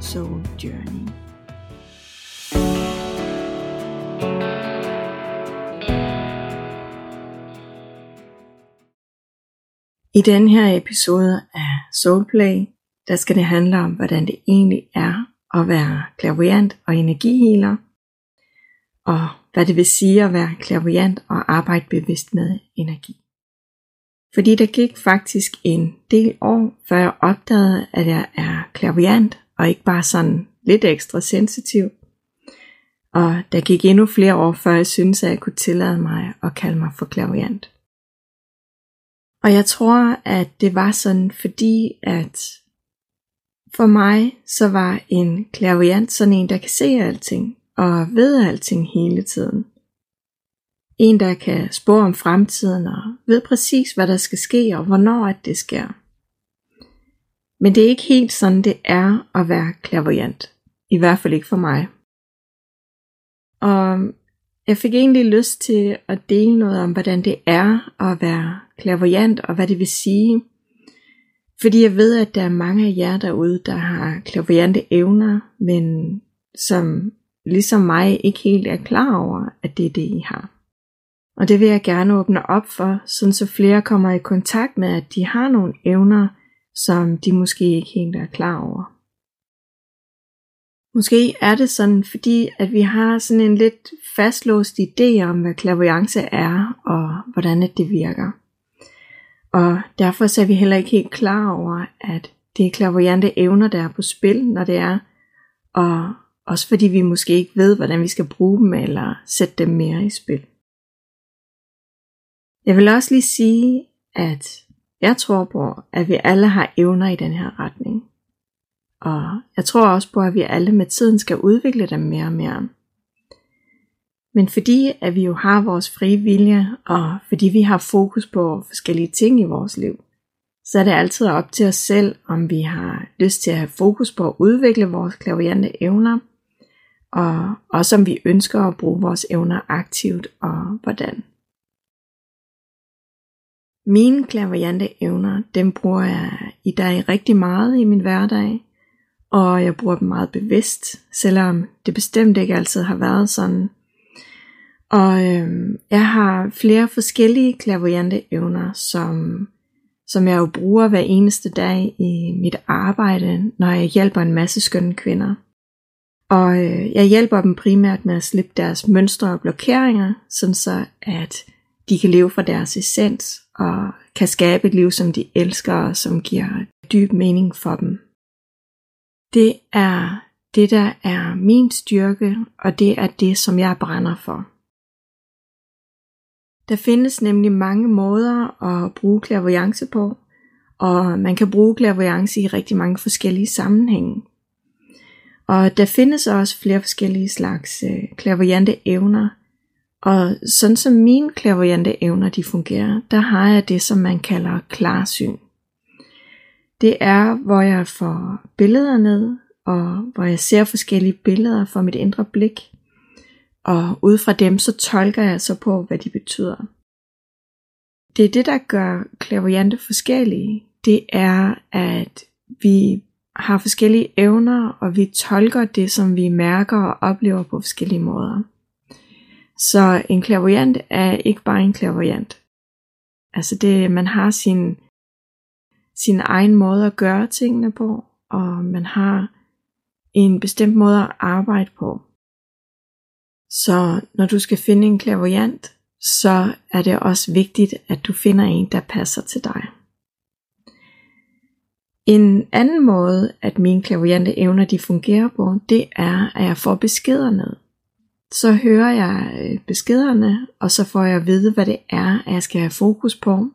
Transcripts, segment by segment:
Soul Journey. I den her episode af Soulplay, der skal det handle om, hvordan det egentlig er at være klaverant og energihealer, og hvad det vil sige at være klaverant og arbejde bevidst med energi. Fordi der gik faktisk en del år, før jeg opdagede, at jeg er klaverant og ikke bare sådan lidt ekstra sensitiv. Og der gik endnu flere år, før jeg syntes, at jeg kunne tillade mig at kalde mig for klaviant. Og jeg tror, at det var sådan, fordi at for mig, så var en klaviant sådan en, der kan se alting og ved alting hele tiden. En, der kan spå om fremtiden og ved præcis, hvad der skal ske og hvornår at det sker. Men det er ikke helt sådan, det er at være klavoyant. I hvert fald ikke for mig. Og jeg fik egentlig lyst til at dele noget om, hvordan det er at være klavoyant, og hvad det vil sige. Fordi jeg ved, at der er mange af jer derude, der har klavoyante evner, men som ligesom mig ikke helt er klar over, at det er det, I har. Og det vil jeg gerne åbne op for, sådan så flere kommer i kontakt med, at de har nogle evner, som de måske ikke helt er klar over. Måske er det sådan, fordi at vi har sådan en lidt fastlåst idé om, hvad klaviance er, og hvordan det virker. Og derfor så er vi heller ikke helt klar over, at det er klaviante evner, der er på spil, når det er, og også fordi vi måske ikke ved, hvordan vi skal bruge dem, eller sætte dem mere i spil. Jeg vil også lige sige, at jeg tror på, at vi alle har evner i den her retning. Og jeg tror også på, at vi alle med tiden skal udvikle dem mere og mere. Men fordi at vi jo har vores frie vilje, og fordi vi har fokus på forskellige ting i vores liv, så er det altid op til os selv, om vi har lyst til at have fokus på at udvikle vores klaviante evner, og også om vi ønsker at bruge vores evner aktivt, og hvordan. Mine klaverjante evner, dem bruger jeg i dag rigtig meget i min hverdag, og jeg bruger dem meget bevidst, selvom det bestemt ikke altid har været sådan. Og øhm, jeg har flere forskellige klaverjante evner, som, som jeg jo bruger hver eneste dag i mit arbejde, når jeg hjælper en masse skønne kvinder. Og øh, jeg hjælper dem primært med at slippe deres mønstre og blokeringer, sådan så at de kan leve fra deres essens og kan skabe et liv, som de elsker og som giver dyb mening for dem. Det er det, der er min styrke, og det er det, som jeg brænder for. Der findes nemlig mange måder at bruge klaverjance på, og man kan bruge klaverjance i rigtig mange forskellige sammenhænge. Og der findes også flere forskellige slags øh, evner, og sådan som mine klaverjante evner de fungerer, der har jeg det, som man kalder klarsyn. Det er, hvor jeg får billeder ned, og hvor jeg ser forskellige billeder fra mit indre blik. Og ud fra dem, så tolker jeg så på, hvad de betyder. Det er det, der gør klaverjante forskellige. Det er, at vi har forskellige evner, og vi tolker det, som vi mærker og oplever på forskellige måder. Så en klaverjant er ikke bare en klaverjant. Altså det, man har sin, sin egen måde at gøre tingene på, og man har en bestemt måde at arbejde på. Så når du skal finde en klaverjant, så er det også vigtigt, at du finder en, der passer til dig. En anden måde, at mine klaverjante evner de fungerer på, det er, at jeg får beskeder ned så hører jeg øh, beskederne, og så får jeg at vide, hvad det er, at jeg skal have fokus på.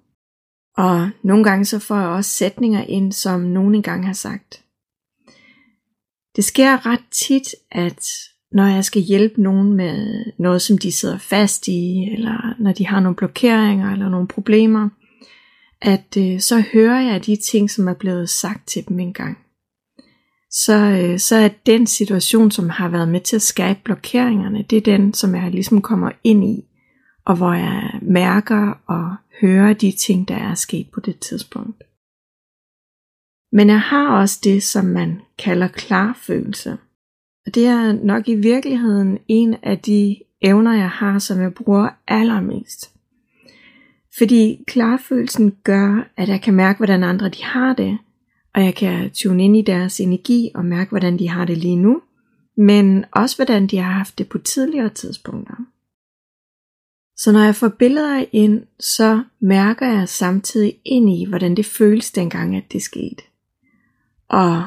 Og nogle gange så får jeg også sætninger ind, som nogen engang har sagt. det sker ret tit, at når jeg skal hjælpe nogen med noget, som de sidder fast i, eller når de har nogle blokeringer eller nogle problemer, at øh, så hører jeg de ting, som er blevet sagt til dem engang. Så, øh, så er den situation, som har været med til at skabe blokeringerne, det er den, som jeg ligesom kommer ind i, og hvor jeg mærker og hører de ting, der er sket på det tidspunkt. Men jeg har også det, som man kalder klarfølelse. Og det er nok i virkeligheden en af de evner, jeg har, som jeg bruger allermest. Fordi klarfølelsen gør, at jeg kan mærke, hvordan andre de har det, og jeg kan tune ind i deres energi og mærke, hvordan de har det lige nu, men også hvordan de har haft det på tidligere tidspunkter. Så når jeg får billeder ind, så mærker jeg samtidig ind i, hvordan det føles dengang, at det skete. Og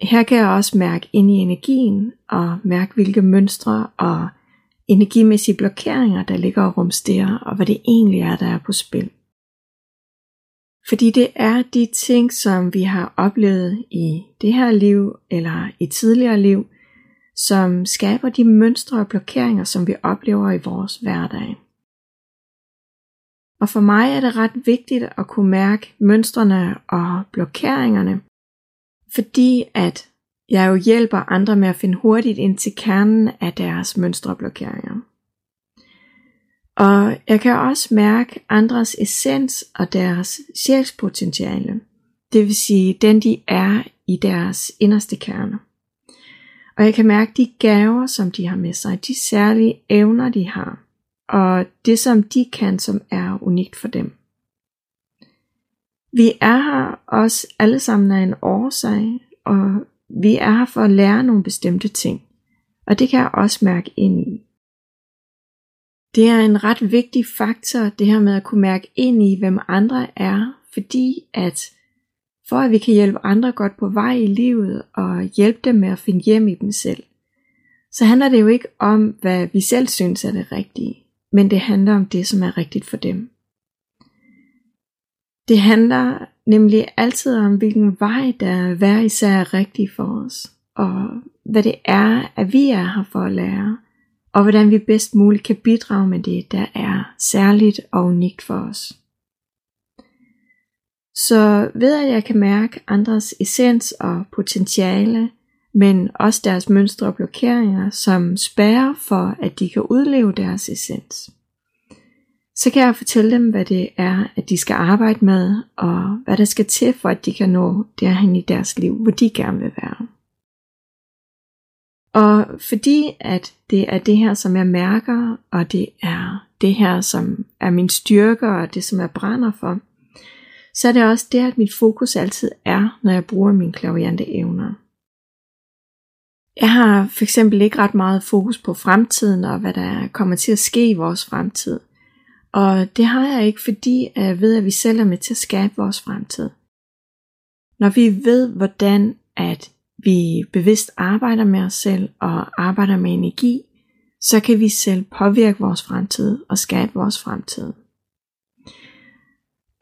her kan jeg også mærke ind i energien og mærke, hvilke mønstre og energimæssige blokeringer, der ligger og rumsterer, og hvad det egentlig er, der er på spil. Fordi det er de ting, som vi har oplevet i det her liv eller i tidligere liv, som skaber de mønstre og blokeringer, som vi oplever i vores hverdag. Og for mig er det ret vigtigt at kunne mærke mønstrene og blokeringerne, fordi at jeg jo hjælper andre med at finde hurtigt ind til kernen af deres mønstre og blokeringer. Og jeg kan også mærke andres essens og deres sjælspotentiale. Det vil sige den de er i deres inderste kerne. Og jeg kan mærke de gaver, som de har med sig, de særlige evner, de har, og det, som de kan, som er unikt for dem. Vi er her også alle sammen af en årsag, og vi er her for at lære nogle bestemte ting. Og det kan jeg også mærke ind i. Det er en ret vigtig faktor, det her med at kunne mærke ind i, hvem andre er, fordi at for at vi kan hjælpe andre godt på vej i livet og hjælpe dem med at finde hjem i dem selv, så handler det jo ikke om, hvad vi selv synes er det rigtige, men det handler om det, som er rigtigt for dem. Det handler nemlig altid om, hvilken vej der hver især er rigtig for os, og hvad det er, at vi er her for at lære, og hvordan vi bedst muligt kan bidrage med det, der er særligt og unikt for os. Så ved at jeg kan mærke andres essens og potentiale, men også deres mønstre og blokeringer, som spærrer for, at de kan udleve deres essens, så kan jeg fortælle dem, hvad det er, at de skal arbejde med, og hvad der skal til for, at de kan nå derhen i deres liv, hvor de gerne vil være. Og fordi at det er det her, som jeg mærker, og det er det her, som er min styrke, og det, som jeg brænder for, så er det også det, at mit fokus altid er, når jeg bruger mine klaviante evner. Jeg har for eksempel ikke ret meget fokus på fremtiden, og hvad der kommer til at ske i vores fremtid – og det har jeg ikke, fordi jeg ved, at vi selv er med til at skabe vores fremtid. Når vi ved, hvordan at vi bevidst arbejder med os selv og arbejder med energi, så kan vi selv påvirke vores fremtid og skabe vores fremtid.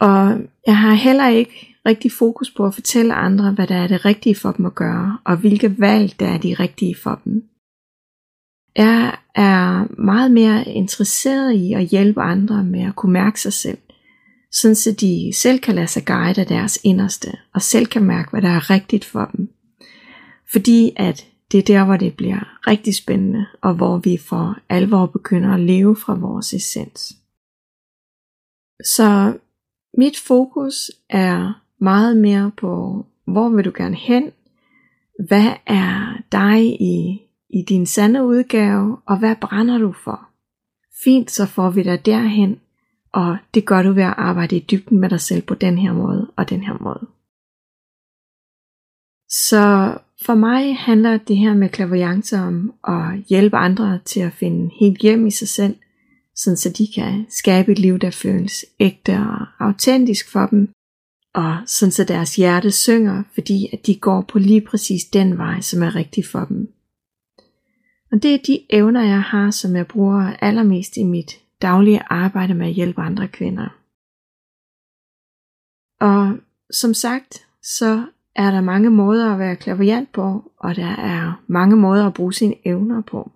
Og jeg har heller ikke rigtig fokus på at fortælle andre, hvad der er det rigtige for dem at gøre, og hvilke valg der er de rigtige for dem. Jeg er meget mere interesseret i at hjælpe andre med at kunne mærke sig selv, sådan så de selv kan lade sig guide af deres inderste, og selv kan mærke, hvad der er rigtigt for dem. Fordi at det er der, hvor det bliver rigtig spændende, og hvor vi for alvor begynder at leve fra vores essens. Så mit fokus er meget mere på, hvor vil du gerne hen? Hvad er dig i i din sande udgave, og hvad brænder du for? Fint, så får vi dig derhen, og det gør du ved at arbejde i dybden med dig selv på den her måde og den her måde. Så for mig handler det her med klaverjance om at hjælpe andre til at finde helt hjem i sig selv, sådan så de kan skabe et liv, der føles ægte og autentisk for dem, og sådan så deres hjerte synger, fordi at de går på lige præcis den vej, som er rigtig for dem. Og det er de evner, jeg har, som jeg bruger allermest i mit daglige arbejde med at hjælpe andre kvinder. Og som sagt, så er der mange måder at være klaverjant på, og der er mange måder at bruge sine evner på.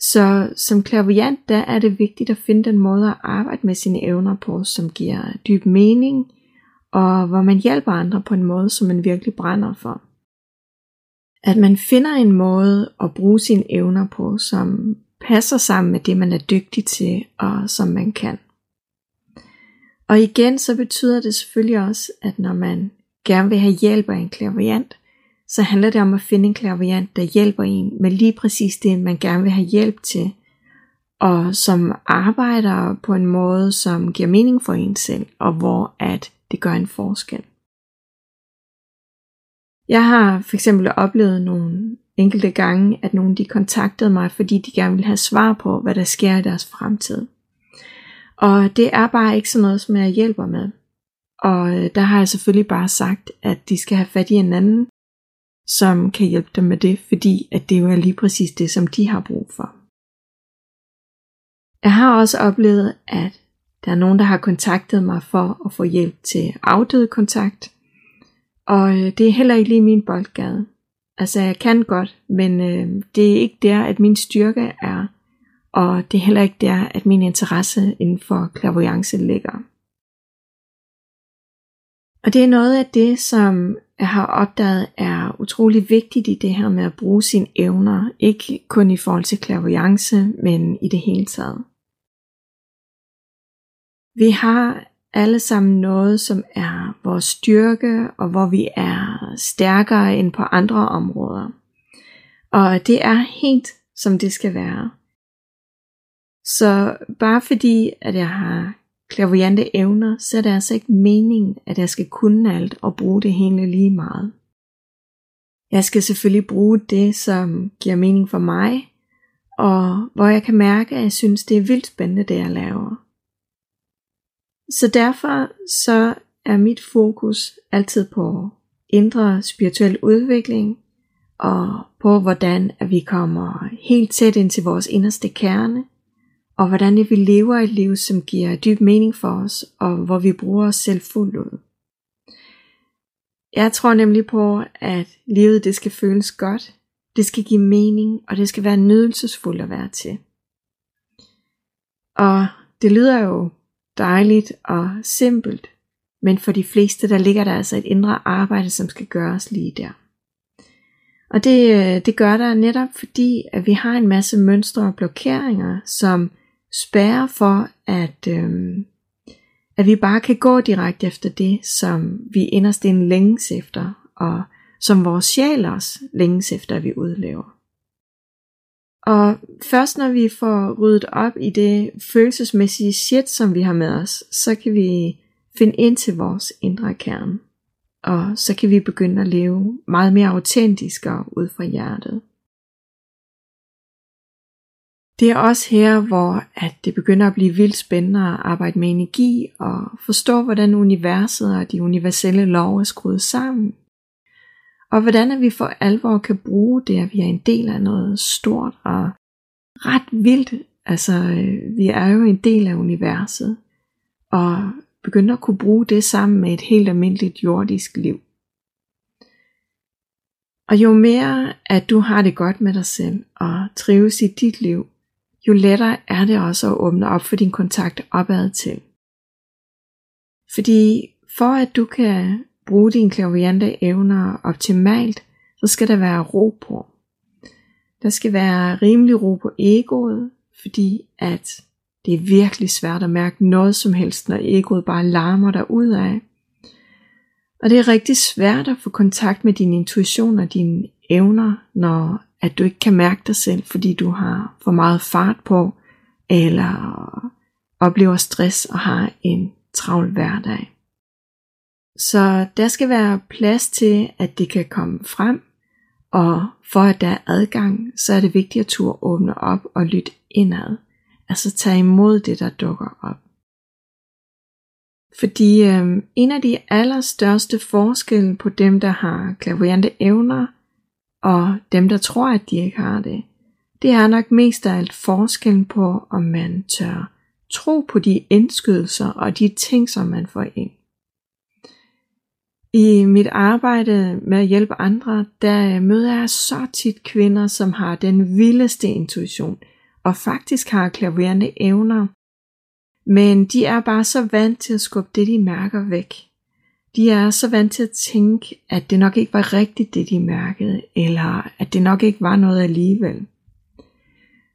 Så som klaverjant, der er det vigtigt at finde den måde at arbejde med sine evner på, som giver dyb mening, og hvor man hjælper andre på en måde, som man virkelig brænder for. At man finder en måde at bruge sine evner på, som passer sammen med det, man er dygtig til, og som man kan. Og igen så betyder det selvfølgelig også, at når man gerne vil have hjælp af en klaverant, så handler det om at finde en klaverant, der hjælper en med lige præcis det, man gerne vil have hjælp til, og som arbejder på en måde, som giver mening for en selv, og hvor at det gør en forskel. Jeg har for eksempel oplevet nogle enkelte gange, at nogen de kontaktede mig, fordi de gerne vil have svar på, hvad der sker i deres fremtid. Og det er bare ikke sådan noget, som jeg hjælper med. Og øh, der har jeg selvfølgelig bare sagt, at de skal have fat i en anden, som kan hjælpe dem med det, fordi at det jo er lige præcis det, som de har brug for. Jeg har også oplevet, at der er nogen, der har kontaktet mig for at få hjælp til afdøde kontakt, og øh, det er heller ikke lige min boldgade. Altså jeg kan godt, men øh, det er ikke der, at min styrke er, og det er heller ikke der, at min interesse inden for klavoyance ligger. Og det er noget af det, som jeg har opdaget er utrolig vigtigt i det her med at bruge sine evner, ikke kun i forhold til clairvoyance, men i det hele taget. Vi har alle sammen noget, som er vores styrke, og hvor vi er stærkere end på andre områder. Og det er helt som det skal være. Så bare fordi, at jeg har Klaviante evner, så er det altså ikke meningen, at jeg skal kunne alt og bruge det hele lige meget. Jeg skal selvfølgelig bruge det, som giver mening for mig, og hvor jeg kan mærke, at jeg synes, det er vildt spændende, det jeg laver. Så derfor så er mit fokus altid på indre spirituel udvikling, og på hvordan at vi kommer helt tæt ind til vores inderste kerne, og hvordan vi lever et liv, som giver dyb mening for os, og hvor vi bruger os selv fuldt ud. Jeg tror nemlig på, at livet det skal føles godt, det skal give mening, og det skal være nydelsesfuldt at være til. Og det lyder jo dejligt og simpelt, men for de fleste der ligger der altså et indre arbejde, som skal gøres lige der. Og det, øh, det gør der netop fordi, at vi har en masse mønstre og blokeringer, som spærre for, at, øh, at vi bare kan gå direkte efter det, som vi inderst inde længes efter, og som vores sjæl også længes efter, at vi udlever. Og først når vi får ryddet op i det følelsesmæssige shit, som vi har med os, så kan vi finde ind til vores indre kerne. Og så kan vi begynde at leve meget mere autentisk og ud fra hjertet. Det er også her, hvor at det begynder at blive vildt spændende at arbejde med energi og forstå, hvordan universet og de universelle love er skruet sammen. Og hvordan at vi for alvor kan bruge det, at vi er en del af noget stort og ret vildt. Altså, øh, vi er jo en del af universet. Og begynder at kunne bruge det sammen med et helt almindeligt jordisk liv. Og jo mere at du har det godt med dig selv og trives i dit liv, jo lettere er det også at åbne op for din kontakt opad til. Fordi for at du kan bruge dine klaviante evner optimalt, så skal der være ro på. Der skal være rimelig ro på egoet, fordi at det er virkelig svært at mærke noget som helst, når egoet bare larmer dig ud af. Og det er rigtig svært at få kontakt med din intuition og dine evner, når at du ikke kan mærke dig selv, fordi du har for meget fart på, eller oplever stress og har en travl hverdag. Så der skal være plads til, at det kan komme frem, og for at der er adgang, så er det vigtigt at turde åbne op og lytte indad. Altså tage imod det, der dukker op. Fordi øh, en af de allerstørste forskelle på dem, der har klaverende evner, og dem, der tror, at de ikke har det, det er nok mest af alt forskellen på, om man tør tro på de indskydelser og de ting, som man får ind. I mit arbejde med at hjælpe andre, der øh, møder jeg så tit kvinder, som har den vildeste intuition, og faktisk har klaverende evner. Men de er bare så vant til at skubbe det, de mærker væk. De er så vant til at tænke, at det nok ikke var rigtigt, det de mærkede, eller at det nok ikke var noget alligevel.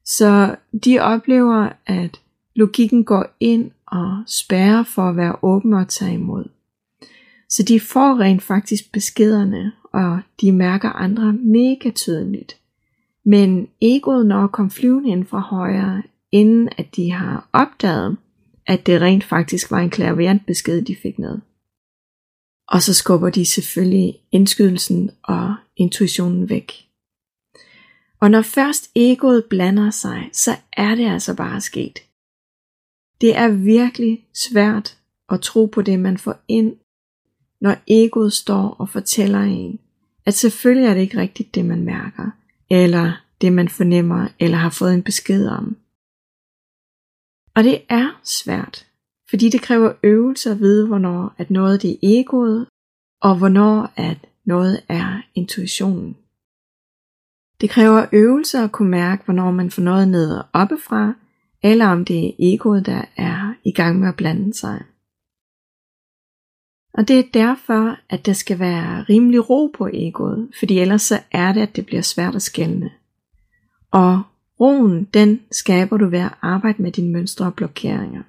Så de oplever, at logikken går ind og spærrer for at være åben og tage imod. Så de får rent faktisk beskederne, og de mærker andre mega tydeligt. Men egoet når at komme flyvende ind fra højre, inden at de har opdaget, at det rent faktisk var en klaverant besked, de fik ned. Og så skubber de selvfølgelig indskydelsen og intuitionen væk. Og når først egoet blander sig, så er det altså bare sket. Det er virkelig svært at tro på det, man får ind, når egoet står og fortæller en, at selvfølgelig er det ikke rigtigt det, man mærker, eller det, man fornemmer, eller har fået en besked om. Og det er svært, fordi det kræver øvelse at vide, hvornår at noget det er egoet, og hvornår at noget er intuitionen. Det kræver øvelse at kunne mærke, hvornår man får noget ned og oppefra, eller om det er egoet, der er i gang med at blande sig. Og det er derfor, at der skal være rimelig ro på egoet, fordi ellers så er det, at det bliver svært at skælne. Og roen, den skaber du ved at arbejde med dine mønstre og blokeringer.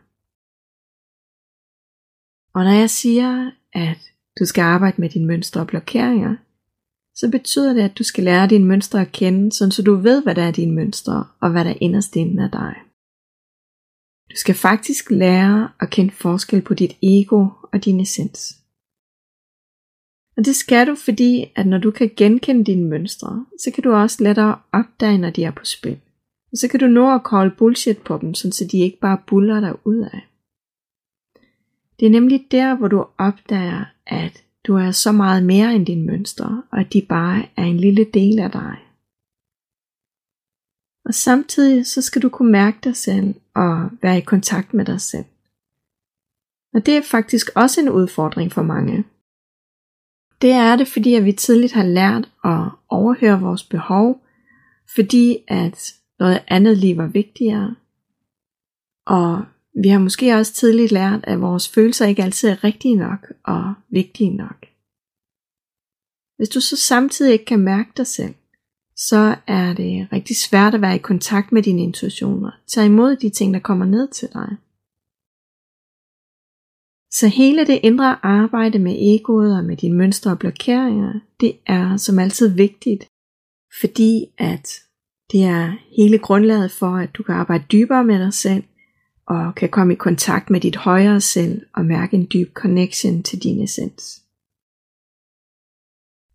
Og når jeg siger, at du skal arbejde med dine mønstre og blokeringer, så betyder det, at du skal lære dine mønstre at kende, så du ved, hvad der er dine mønstre, og hvad der inderst inden er dig. Du skal faktisk lære at kende forskel på dit ego og din essens. Og det skal du, fordi at når du kan genkende dine mønstre, så kan du også lettere opdage, når de er på spil. Og så kan du nå at kolde bullshit på dem, så de ikke bare buller dig ud af. Det er nemlig der, hvor du opdager, at du er så meget mere end dine mønstre, og at de bare er en lille del af dig. Og samtidig så skal du kunne mærke dig selv og være i kontakt med dig selv. Og det er faktisk også en udfordring for mange. Det er det, fordi at vi tidligt har lært at overhøre vores behov, fordi at noget andet liv var vigtigere. Og vi har måske også tidligt lært, at vores følelser ikke altid er rigtige nok og vigtige nok. Hvis du så samtidig ikke kan mærke dig selv, så er det rigtig svært at være i kontakt med dine intuitioner. Tag imod de ting, der kommer ned til dig. Så hele det indre arbejde med egoet og med dine mønstre og blokeringer, det er som altid vigtigt, fordi at det er hele grundlaget for, at du kan arbejde dybere med dig selv, og kan komme i kontakt med dit højere selv og mærke en dyb connection til din essens.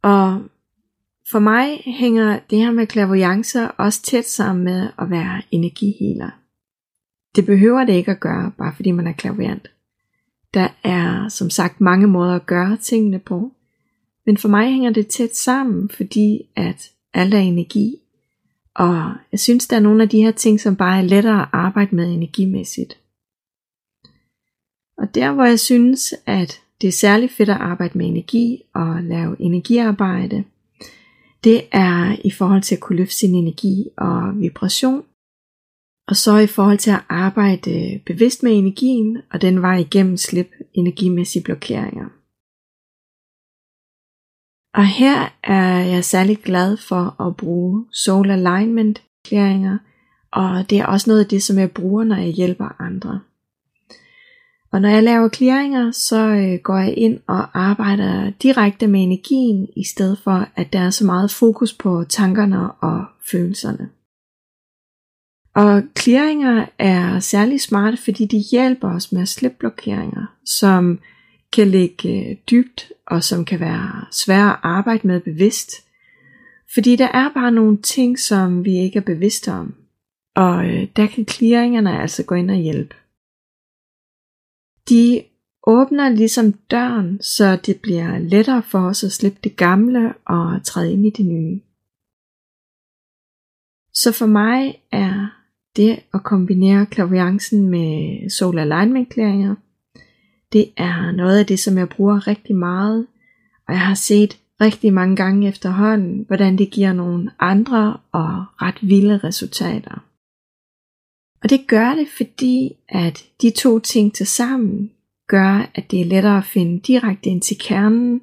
Og for mig hænger det her med klavoyancer også tæt sammen med at være energihealer. Det behøver det ikke at gøre, bare fordi man er klaverjant. Der er som sagt mange måder at gøre tingene på, men for mig hænger det tæt sammen, fordi at alt er energi, og jeg synes, der er nogle af de her ting, som bare er lettere at arbejde med energimæssigt. Og der hvor jeg synes, at det er særlig fedt at arbejde med energi og lave energiarbejde, det er i forhold til at kunne løfte sin energi og vibration, og så i forhold til at arbejde bevidst med energien, og den vej igennem slip energimæssige blokeringer. Og her er jeg særlig glad for at bruge soul alignment klæringer, og det er også noget af det, som jeg bruger, når jeg hjælper andre. Og når jeg laver clearinger, så øh, går jeg ind og arbejder direkte med energien, i stedet for at der er så meget fokus på tankerne og følelserne. Og clearinger er særlig smarte, fordi de hjælper os med at slippe blokeringer, som kan ligge øh, dybt og som kan være svære at arbejde med bevidst. Fordi der er bare nogle ting, som vi ikke er bevidste om. Og øh, der kan clearingerne altså gå ind og hjælpe. De åbner ligesom døren, så det bliver lettere for os at slippe det gamle og træde ind i det nye. Så for mig er det at kombinere klaviancen med soul alignment klæringer, det er noget af det, som jeg bruger rigtig meget, Og jeg har set rigtig mange gange efterhånden, hvordan det giver nogle andre og ret vilde resultater. Og det gør det, fordi at de to ting til sammen gør, at det er lettere at finde direkte ind til kernen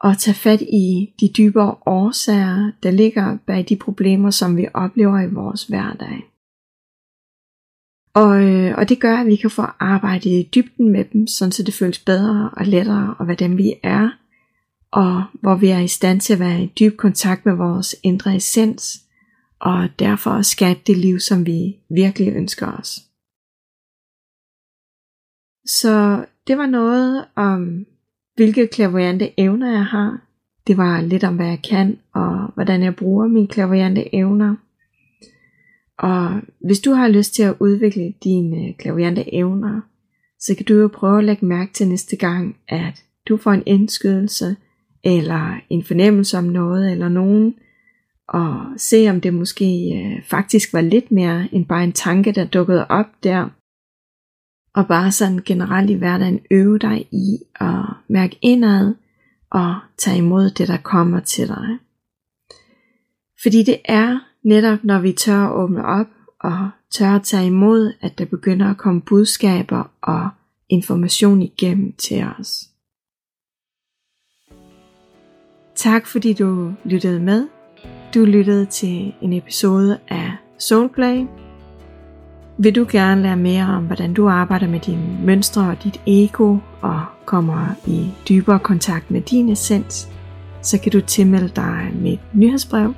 og tage fat i de dybere årsager, der ligger bag de problemer, som vi oplever i vores hverdag. Og, øh, og det gør, at vi kan få arbejdet i dybden med dem, så det føles bedre og lettere at være dem, vi er, og hvor vi er i stand til at være i dyb kontakt med vores indre essens, og derfor skabe det liv, som vi virkelig ønsker os. Så det var noget om, hvilke klaverante evner jeg har. Det var lidt om, hvad jeg kan, og hvordan jeg bruger mine klaverante evner. Og hvis du har lyst til at udvikle dine øh, klaviante evner, så kan du jo prøve at lægge mærke til næste gang, at du får en indskydelse, eller en fornemmelse om noget eller nogen, og se om det måske øh, faktisk var lidt mere end bare en tanke, der dukkede op der. Og bare sådan generelt i hverdagen øve dig i at mærke indad og tage imod det, der kommer til dig. Fordi det er netop, når vi tør at åbne op og tør at tage imod, at der begynder at komme budskaber og information igennem til os. Tak fordi du lyttede med. Du lyttede til en episode af Soulplay. Vil du gerne lære mere om, hvordan du arbejder med dine mønstre og dit ego og kommer i dybere kontakt med din essens, så kan du tilmelde dig mit nyhedsbrev.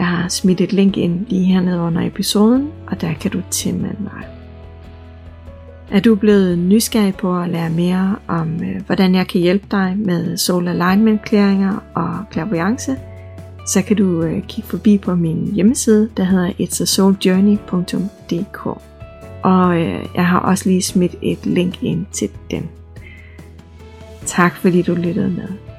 Jeg har smidt et link ind lige hernede under episoden, og der kan du tilmelde mig. Er du blevet nysgerrig på at lære mere om, øh, hvordan jeg kan hjælpe dig med soul alignment klæringer og clairvoyance, så kan du øh, kigge forbi på min hjemmeside, der hedder itsasouljourney.dk. Og øh, jeg har også lige smidt et link ind til den. Tak fordi du lyttede med.